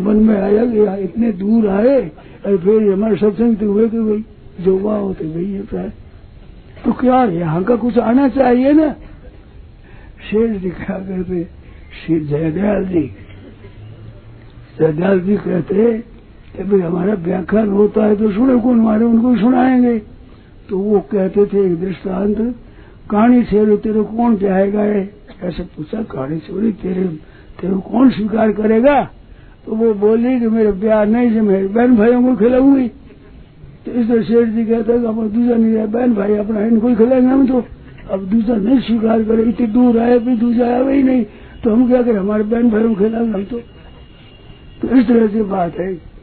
मन में आया कि इतने दूर आए और फिर हमारे सत्संग तो हुए कि भाई, जो वहाँ होते भाई ये प्राय तो क्या यहाँ का कुछ आना चाहिए ना? शेर जी क्या कहते, श्री जयदयाल जी। जयदयाल जी कहते, कि भाई हमारा व्याख्यान होता है तो सुने, कौन हमारे उनको सुनाएँगे। तो वो कहते थे एक दृष्टांत कहानी शेर, तेरे कौन जाएगा? है ऐसे पूछा कहानी छोड़ी तेरे तेरे कौन स्वीकार करेगा? तो वो बोली कि मेरे प्यार नहीं से मेरे बहन भाइयों को खिलाऊँगी। तो इस तरह शेर जी कहता हैं अपना दूसरा नहीं रहा बहन भाई अपना इनको ही खिलाएँगे हम तो। अब दूसरा नहीं स्वीकार करे इतनी दूर आए भी दूसरा आया ही नहीं। तो हम क्या करें? हमारे बहन भाई को खिलाएँगे हम तो, तो इस तरह से बात है।